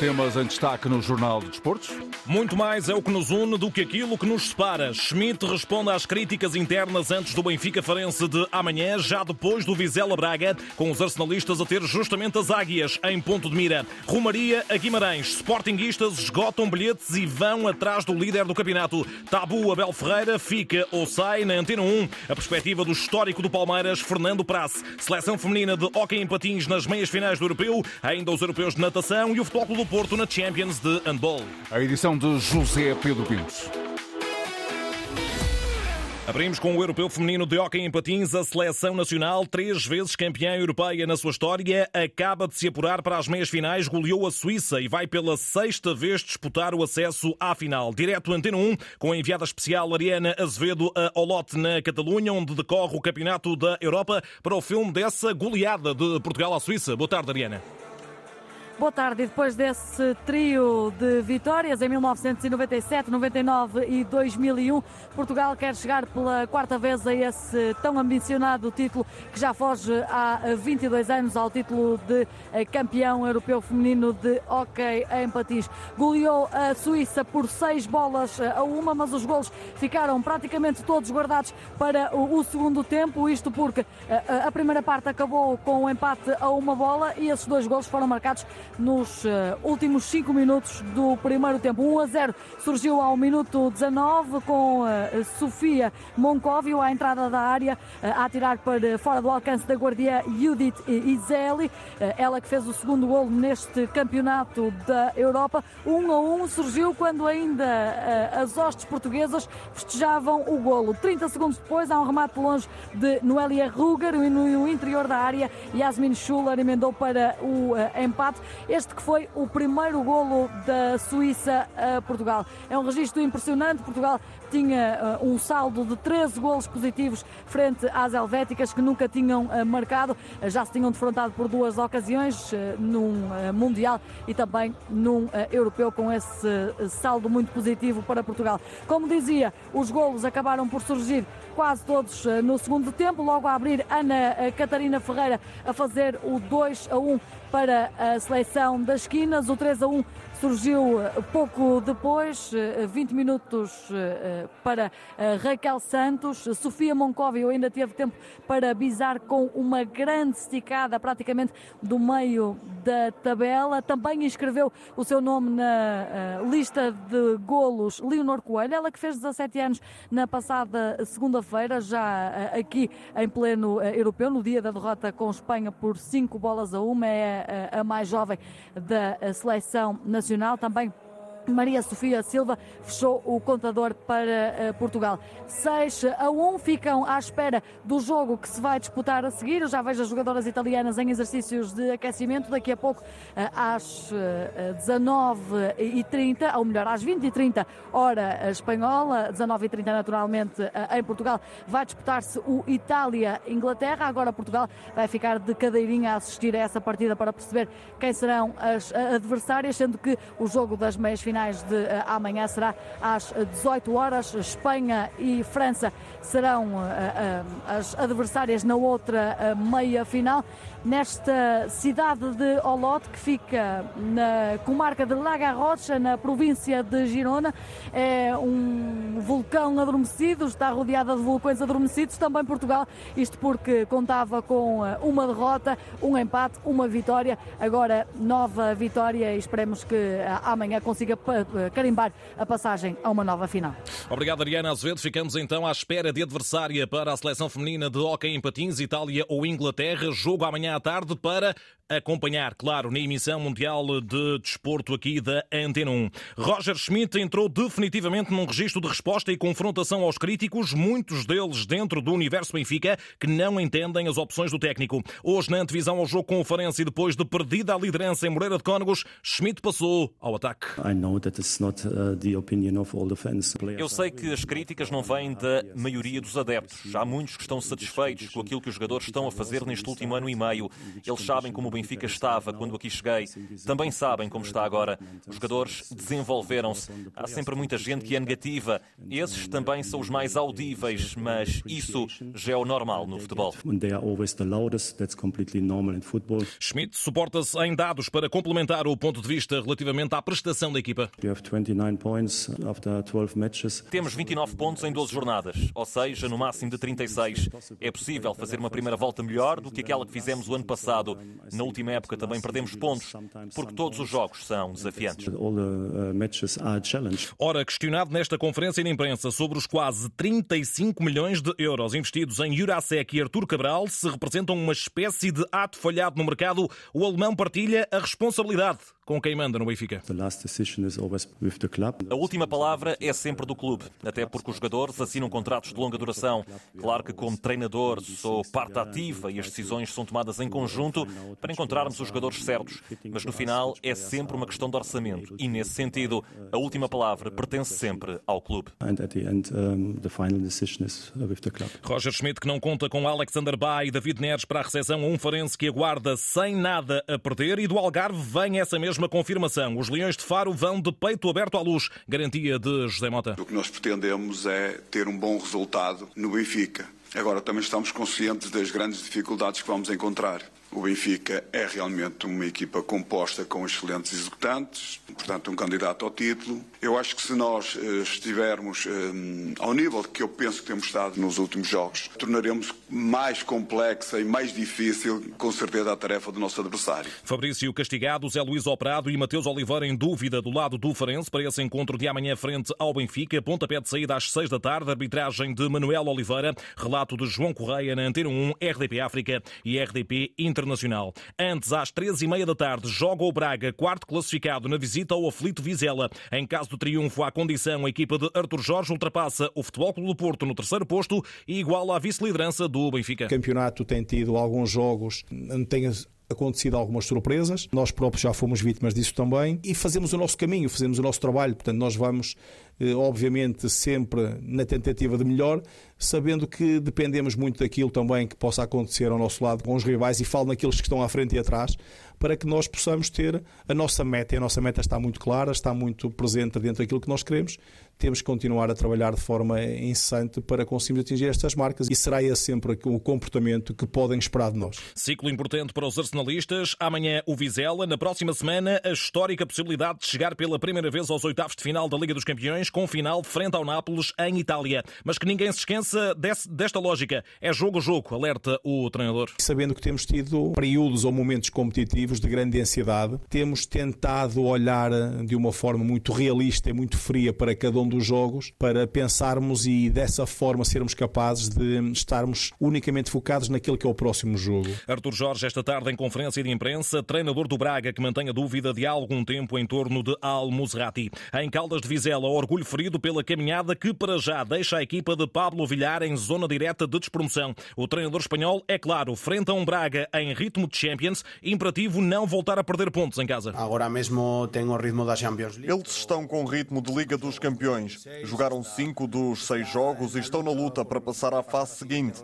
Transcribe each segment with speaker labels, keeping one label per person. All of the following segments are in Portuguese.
Speaker 1: temas em destaque no Jornal de Desportos.
Speaker 2: Muito mais é o que nos une do que aquilo que nos separa. Schmidt responde às críticas internas antes do Benfica Farense de amanhã, já depois do Vizela Braga, com os arsenalistas a ter justamente as águias em ponto de mira. Rumaria a Guimarães. Sportinguistas esgotam bilhetes e vão atrás do líder do campeonato. Tabu Abel Ferreira fica ou sai na Antena 1. A perspectiva do histórico do Palmeiras, Fernando Prasse. Seleção feminina de hóquei em patins nas meias finais do Europeu, ainda os europeus de natação e o Futebol do Porto na Champions de Handball.
Speaker 1: A edição de José Pedro Pintos.
Speaker 2: Abrimos com o Europeu Feminino de Hockey em Patins. A seleção nacional, três vezes campeã europeia na sua história, acaba de se apurar para as meias finais, goleou a Suíça e vai pela sexta vez disputar o acesso à final. Direto Antena 1, com a enviada especial Ariana Azevedo a Olote, na Catalunha, onde decorre o Campeonato da Europa, para o filme dessa goleada de Portugal à Suíça. Boa tarde, Ariana.
Speaker 3: Boa tarde. E depois desse trio de vitórias em 1997, 99 e 2001, Portugal quer chegar pela quarta vez a esse tão ambicionado título que já foge há 22 anos ao título de campeão europeu feminino de hóquei em patins. Goleou a Suíça por seis bolas a uma, mas os golos ficaram praticamente todos guardados para o segundo tempo. Isto porque a primeira parte acabou com um empate a uma bola e esses dois golos foram marcados nos eh, últimos 5 minutos do primeiro tempo. 1 a 0 surgiu ao minuto 19 com eh, Sofia Moncóvio à entrada da área eh, a atirar para fora do alcance da guardia Judith Izeli, ela que fez o segundo gol neste campeonato da Europa. 1 a 1 surgiu quando ainda as hostes portuguesas festejavam o golo. 30 segundos depois há um remate longe de Noelia Ruger no interior da área. Yasmin Schuller emendou para o empate. Este que foi o primeiro golo da Suíça a Portugal. É um registro impressionante. Portugal tinha uh, um saldo de 13 golos positivos frente às helvéticas que nunca tinham uh, marcado. Uh, já se tinham defrontado por duas ocasiões, num Mundial e também num Europeu, com esse saldo muito positivo para Portugal. Como dizia, os golos acabaram por surgir quase todos no segundo tempo. Logo a abrir, Ana Catarina Ferreira a fazer o 2 a 1 para a seleção das esquinas. O 3 a 1 surgiu eh, pouco depois, 20 eh, minutos eh, para Raquel Santos. Sofia Moncóvio ainda teve tempo para bizar com uma grande esticada, praticamente do meio da tabela. Também inscreveu o seu nome na lista de golos Leonor Coelho, ela que fez 17 anos na passada segunda-feira, já aqui em pleno europeu, no dia da derrota com Espanha por 5 bolas a uma. É a mais jovem da seleção nacional, também Maria Sofia Silva fechou o contador para uh, Portugal. 6 a 1 ficam à espera do jogo que se vai disputar a seguir. Eu já vejo as jogadoras italianas em exercícios de aquecimento. Daqui a pouco, uh, às uh, eh, 19h30, ou melhor, às 20h30, hora espanhola, 19h30 naturalmente em Portugal, vai disputar-se o Itália-Inglaterra. Agora Portugal vai ficar de cadeirinha a assistir a essa partida para perceber quem serão as adversárias, sendo que o jogo das meias finais de uh, amanhã será às 18 horas. Espanha e França serão uh, as adversárias na outra meia final nesta cidade de Olot, que fica na comarca de Laga Rocha, na província de Girona. É um vulcão adormecido, está rodeada de vulcões adormecidos, também Portugal, isto porque contava com eh, uma derrota, um empate, uma vitória, agora nova vitória e esperemos que eh, amanhã consiga eh, carimbar a passagem a uma nova final.
Speaker 2: Obrigado, Ariana Azevedo. Ficamos então à espera de adversária para a seleção feminina de hóquei em patins, Itália ou Inglaterra. Jogo amanhã à tarde para acompanhar, claro, na emissão mundial de desporto aqui da Antena 1. Roger Schmidt entrou definitivamente num registro de resposta e confrontação aos críticos, muitos deles dentro do universo Benfica, que não entendem as opções do técnico. Hoje, na antevisão ao jogo com o Farense e depois de perdida a liderança em Moreira de Cónegos, Schmidt passou ao ataque.
Speaker 4: Uh, Eu sei que as críticas não vêm da maioria dos adeptos. Há muitos que estão satisfeitos com aquilo que os jogadores estão a fazer neste último ano e meio. Eles sabem como o Benfica estava quando aqui cheguei. Também sabem como está agora. Os jogadores desenvolveram-se. Há sempre muita gente que é negativa. Esses também são os mais audíveis, mas isso já é o normal no futebol.
Speaker 2: Schmidt suporta-se em dados para complementar o ponto de vista relativamente à prestação da equipa.
Speaker 4: Temos 29 pontos em 12 jornadas, ou seja, no máximo de 36. É possível fazer uma primeira volta melhor do que aquela que fizemos o ano passado. Na última época também perdemos pontos, porque todos os jogos são desafiantes.
Speaker 2: Ora, questionado nesta conferência de imprensa sobre os quase 35 milhões de euros investidos em Jurasek e Artur Cabral, se representam uma espécie de ato falhado no mercado, o alemão partilha a responsabilidade com quem manda no Benfica.
Speaker 4: A última palavra é sempre do clube, até porque os jogadores assinam contratos de longa duração. Claro que, como treinador, sou parte ativa e as decisões são tomadas em conjunto para encontrarmos os jogadores certos, mas no final é sempre uma questão de orçamento e, nesse sentido, a última palavra pertence sempre ao clube.
Speaker 2: Roger Schmidt, que não conta com Alexander Bay e David Neres para a recepção a um Farense que aguarda sem nada a perder e do Algarve vem essa mesma confirmação. Os Leões de Faro vão de peito aberto à luz. Garantia de José Mota.
Speaker 5: O que nós pretendemos é ter um bom resultado no Benfica. Agora também estamos conscientes das grandes dificuldades que vamos encontrar. O Benfica é realmente uma equipa composta com excelentes executantes, portanto, um candidato ao título. Eu acho que se nós uh, estivermos uh, ao nível que eu penso que temos estado nos últimos jogos, tornaremos mais complexa e mais difícil, com certeza, a tarefa do nosso adversário.
Speaker 2: Fabrício Castigado, Zé Luís Operado e Mateus Oliveira em dúvida do lado do Farense para esse encontro de amanhã frente ao Benfica. Pontapé de saída às seis da tarde, arbitragem de Manuel Oliveira, relato de João Correia na Antena 1, RDP África e RDP Inter Internacional. Antes, às três e meia da tarde, joga o Braga, quarto classificado na visita ao aflito Vizela. Em caso de triunfo à condição, a equipa de Artur Jorge ultrapassa o Futebol Clube do Porto no terceiro posto e iguala a vice-liderança do Benfica.
Speaker 6: O campeonato tem tido alguns jogos, tem acontecido algumas surpresas. Nós próprios já fomos vítimas disso também e fazemos o nosso caminho, fazemos o nosso trabalho. Portanto, nós vamos, obviamente, sempre na tentativa de melhor, sabendo que dependemos muito daquilo também que possa acontecer ao nosso lado com os rivais e falo naqueles que estão à frente e atrás, para que nós possamos ter a nossa meta. E a nossa meta está muito clara, está muito presente dentro daquilo que nós queremos. Temos que continuar a trabalhar de forma incessante para conseguirmos atingir estas marcas e será esse sempre o comportamento que podem esperar de nós.
Speaker 2: Ciclo importante para os arsenalistas. Amanhã o Vizela. Na próxima semana, a histórica possibilidade de chegar pela primeira vez aos oitavos de final da Liga dos Campeões, com final frente ao Nápoles em Itália. Mas que ninguém se esqueça desta lógica. É jogo a jogo, alerta o treinador.
Speaker 6: Sabendo que temos tido períodos ou momentos competitivos de grande densidade, temos tentado olhar de uma forma muito realista e muito fria para cada um dos jogos para pensarmos e dessa forma sermos capazes de estarmos unicamente focados naquele que é o próximo jogo.
Speaker 2: Artur Jorge, esta tarde em conferência de imprensa, treinador do Braga que mantém a dúvida de algum tempo em torno de Al Musrati. Em Caldas de Vizela, orgulho ferido pela caminhada que para já deixa a equipa de Pablo Villar em zona direta de despromoção. O treinador espanhol, é claro, frente a um Braga em ritmo de Champions, imperativo não voltar a perder pontos em casa.
Speaker 7: Agora mesmo tenho o ritmo da Champions League.
Speaker 8: Eles estão com o ritmo de Liga dos Campeões campeões. Jogaram cinco dos seis jogos e estão na luta para passar à fase seguinte.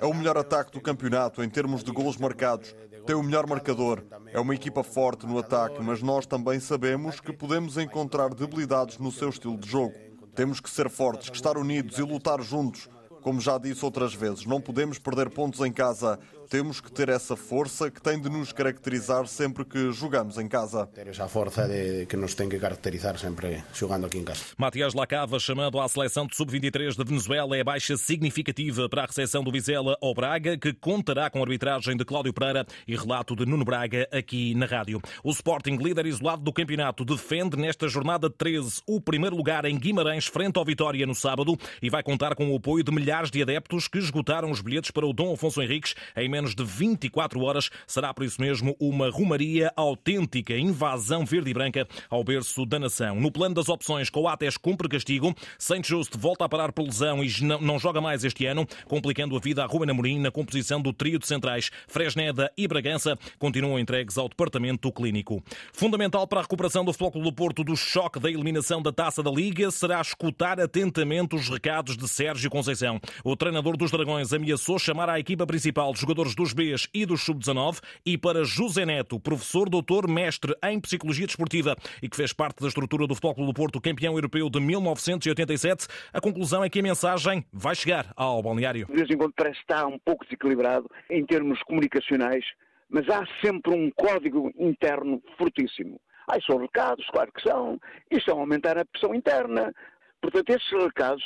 Speaker 8: É o melhor ataque do campeonato em termos de golos marcados. Tem o melhor marcador. É uma equipa forte no ataque, mas nós também sabemos que podemos encontrar debilidades no seu estilo de jogo. Temos que ser fortes, que estar unidos e lutar juntos. Como já disse outras vezes, não podemos perder pontos em casa. Temos que ter essa força que tem de nos caracterizar sempre que jogamos em casa.
Speaker 7: Ter essa força de, que nos tem que caracterizar sempre jogando aqui em casa.
Speaker 2: Matias Lacava, chamando à seleção de sub-23 da Venezuela, é baixa significativa para a recepção do Vizela ao Braga, que contará com a arbitragem de Cláudio Pereira e relato de Nuno Braga aqui na rádio. O Sporting, líder isolado do campeonato, defende nesta jornada 13 o primeiro lugar em Guimarães, frente ao Vitória no sábado, e vai contar com o apoio de milhares de adeptos que esgotaram os bilhetes para o Dom Afonso Henriques em menos de 24 horas. Será por isso mesmo uma rumaria autêntica, invasão verde e branca ao berço da nação. No plano das opções, Coates cumpre castigo, Saint Just volta a parar por lesão e não joga mais este ano, complicando a vida a Ruben Amorim na composição do trio de centrais. Fresneda e Bragança continuam entregues ao departamento clínico. Fundamental para a recuperação do Futebol do Porto do choque da eliminação da Taça da Liga será escutar atentamente os recados de Sérgio Conceição. O treinador dos Dragões ameaçou chamar à equipa principal jogadores treinadores dos Bs e dos Sub-19 e para José Neto, professor, doutor, mestre em Psicologia Desportiva e que fez parte da estrutura do Futebol Clube do Porto, campeão europeu de 1987, a conclusão é que a mensagem vai chegar ao balneário.
Speaker 9: De vez em quando parece estar um pouco desequilibrado em termos comunicacionais, mas há sempre um código interno fortíssimo. Ai, são recados, claro que são, e são aumentar a pressão interna. Portanto, esses recados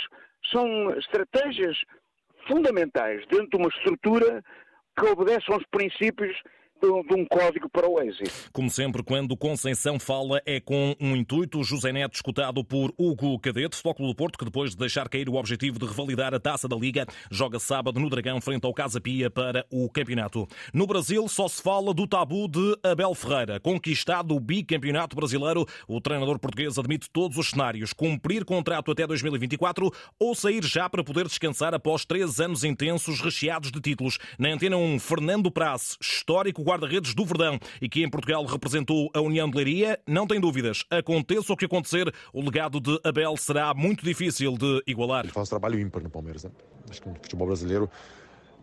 Speaker 9: são estratégias fundamentais dentro de uma estrutura que obedece aos princípios de um código para o êxito.
Speaker 2: Como sempre, quando Conceição fala, é com um intuito. José Neto, escutado por Hugo Cadete, Futebol do Porto, que depois de deixar cair o objetivo de revalidar a taça da Liga, joga sábado no Dragão frente ao Casa Pia para o campeonato. No Brasil, só se fala do tabu de Abel Ferreira. Conquistado o bicampeonato brasileiro, o treinador português admite todos os cenários: cumprir contrato até 2024 ou sair já para poder descansar após três anos intensos recheados de títulos. Na antena 1, Fernando Praça, histórico guarda-redes do Verdão e que em Portugal representou a União de Leiria, não tem dúvidas. Aconteça o que acontecer, o legado de Abel será muito difícil de igualar.
Speaker 10: Ele faz trabalho ímpar no Palmeiras, né? Acho que no futebol brasileiro,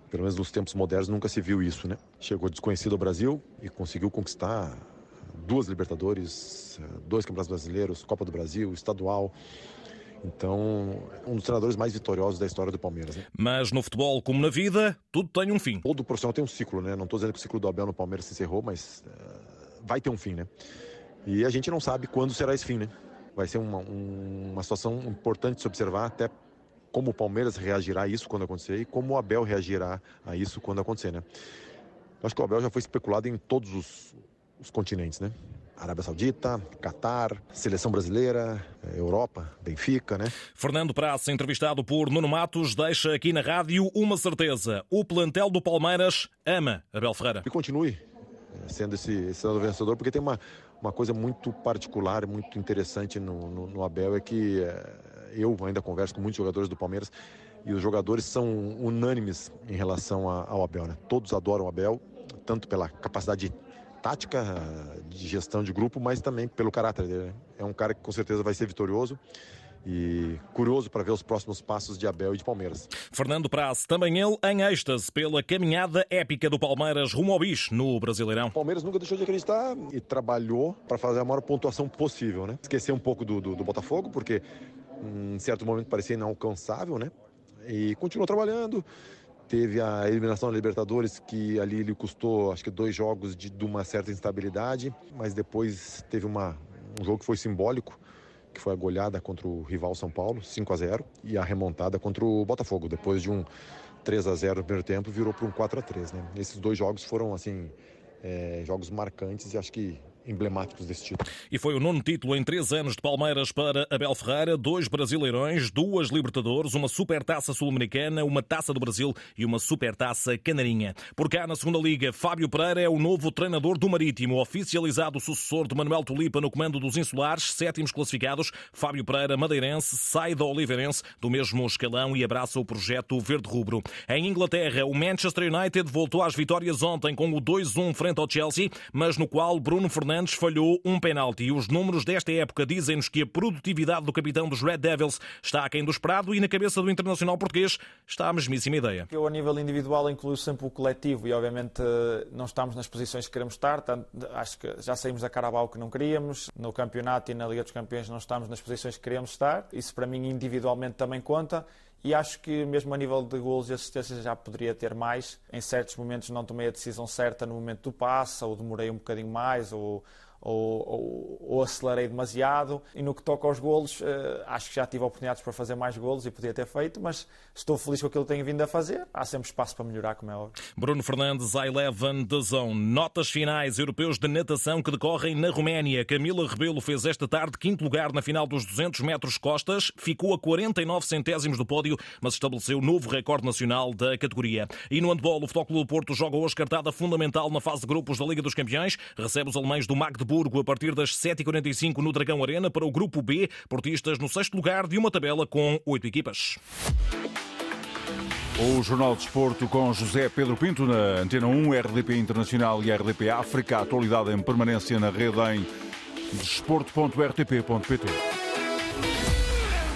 Speaker 10: pelo menos nos tempos modernos, nunca se viu isso, né? Chegou desconhecido ao Brasil e conseguiu conquistar duas Libertadores, dois Campeonatos Brasileiros, Copa do Brasil, estadual. Então, um dos treinadores mais vitoriosos da história do Palmeiras. Né?
Speaker 2: Mas no futebol, como na vida, tudo tem um fim.
Speaker 10: Todo profissional tem um ciclo, né? Não estou dizendo que o ciclo do Abel no Palmeiras se encerrou, mas uh, vai ter um fim, né? E a gente não sabe quando será esse fim, né? Vai ser uma, um, uma situação importante de se observar, até como o Palmeiras reagirá a isso quando acontecer e como o Abel reagirá a isso quando acontecer, né? Eu acho que o Abel já foi especulado em todos os, os continentes, né? Arábia Saudita, Catar, seleção brasileira, eh, Europa, Benfica, né?
Speaker 2: Fernando Praça, entrevistado por Nuno Matos, deixa aqui na rádio uma certeza: o plantel do Palmeiras ama Abel Ferreira.
Speaker 10: E continue eh, sendo esse, esse vencedor, porque tem uma, uma coisa muito particular, muito interessante no, no, no Abel, é que é, eu ainda converso com muitos jogadores do Palmeiras e os jogadores são unânimes em relação ao Abel, né? Todos adoram o Abel, tanto pela capacidade tática de gestão de grupo, mas também pelo caráter dele. Né? É um cara que com certeza vai ser vitorioso e curioso para ver os próximos passos de Abel e de Palmeiras.
Speaker 2: Fernando Praça, também ele em êxtase pela caminhada épica do Palmeiras rumo ao bicho no Brasileirão. O
Speaker 10: Palmeiras nunca deixou de acreditar e trabalhou para fazer a maior pontuação possível, né? Esquecer um pouco do, do, do Botafogo, porque em certo momento parecia inalcançável, né? E continuou trabalhando, Teve a eliminação da Libertadores, que ali lhe custou, acho que, dois jogos de, de uma certa instabilidade, mas depois teve uma, um jogo que foi simbólico, que foi a goleada contra o rival São Paulo, 5 a 0 e a remontada contra o Botafogo. Depois de um 3 a 0 no primeiro tempo, virou para um 4 a 3 né? Esses dois jogos foram, assim, é, jogos marcantes e acho que emblemáticos desse título.
Speaker 2: E foi o nono título em três anos de Palmeiras para Abel Ferreira, dois Brasileirões, duas Libertadores, uma Supertaça Sul-Americana, uma Taça do Brasil e uma Supertaça Canarinha. Por cá, na segunda Liga, Fábio Pereira é o novo treinador do Marítimo, oficializado sucessor de Manuel Tulipa no comando dos Insulares, sétimos classificados. Fábio Pereira, madeirense, sai da Oliveirense do mesmo escalão e abraça o projeto verde-rubro. Em Inglaterra, o Manchester United voltou às vitórias ontem com o 2-1 frente ao Chelsea, mas no qual Bruno Fernandes Fernandes falhou um penalti e os números desta época dizem-nos que a produtividade do capitão dos Red Devils está aquém do esperado e na cabeça do internacional português está a mesmíssima ideia.
Speaker 11: Eu, a nível individual, incluo sempre o coletivo e, obviamente, não estamos nas posições que queremos estar. Acho que já saímos da Carabao que não queríamos. No campeonato e na Liga dos Campeões não estamos nas posições que queremos estar. Isso, para mim, individualmente também conta e acho que mesmo a nível de gols e assistências já poderia ter mais. Em certos momentos não tomei a decisão certa no momento do passe, ou demorei um bocadinho mais, ou, ou, ou, ou, acelerei demasiado. E no que toca aos golos, eh, acho que já tive oportunidades para fazer mais golos e podia ter feito, mas estou feliz com aquilo que tenho vindo a fazer. Há sempre espaço para melhorar, como é óbvio.
Speaker 2: Bruno Fernandes, I11 da Zone. Notas finais europeus de natação que decorrem na Roménia. Camila Rebelo fez esta tarde quinto lugar na final dos 200 metros costas, ficou a 49 centésimos do pódio, mas estabeleceu novo recorde nacional da categoria. E no handball, o Futebol do Porto joga hoje cartada fundamental na fase de grupos da Liga dos Campeões, recebe os alemães do Magdeburgo Friburgo a partir das 7h45 no Dragão Arena para o Grupo B, portistas no sexto lugar de uma tabela com oito equipas.
Speaker 1: O Jornal de Desporto com José Pedro Pinto na Antena 1, RDP Internacional e RDP África. Atualidade em permanência na rede em desporto.rtp.pt.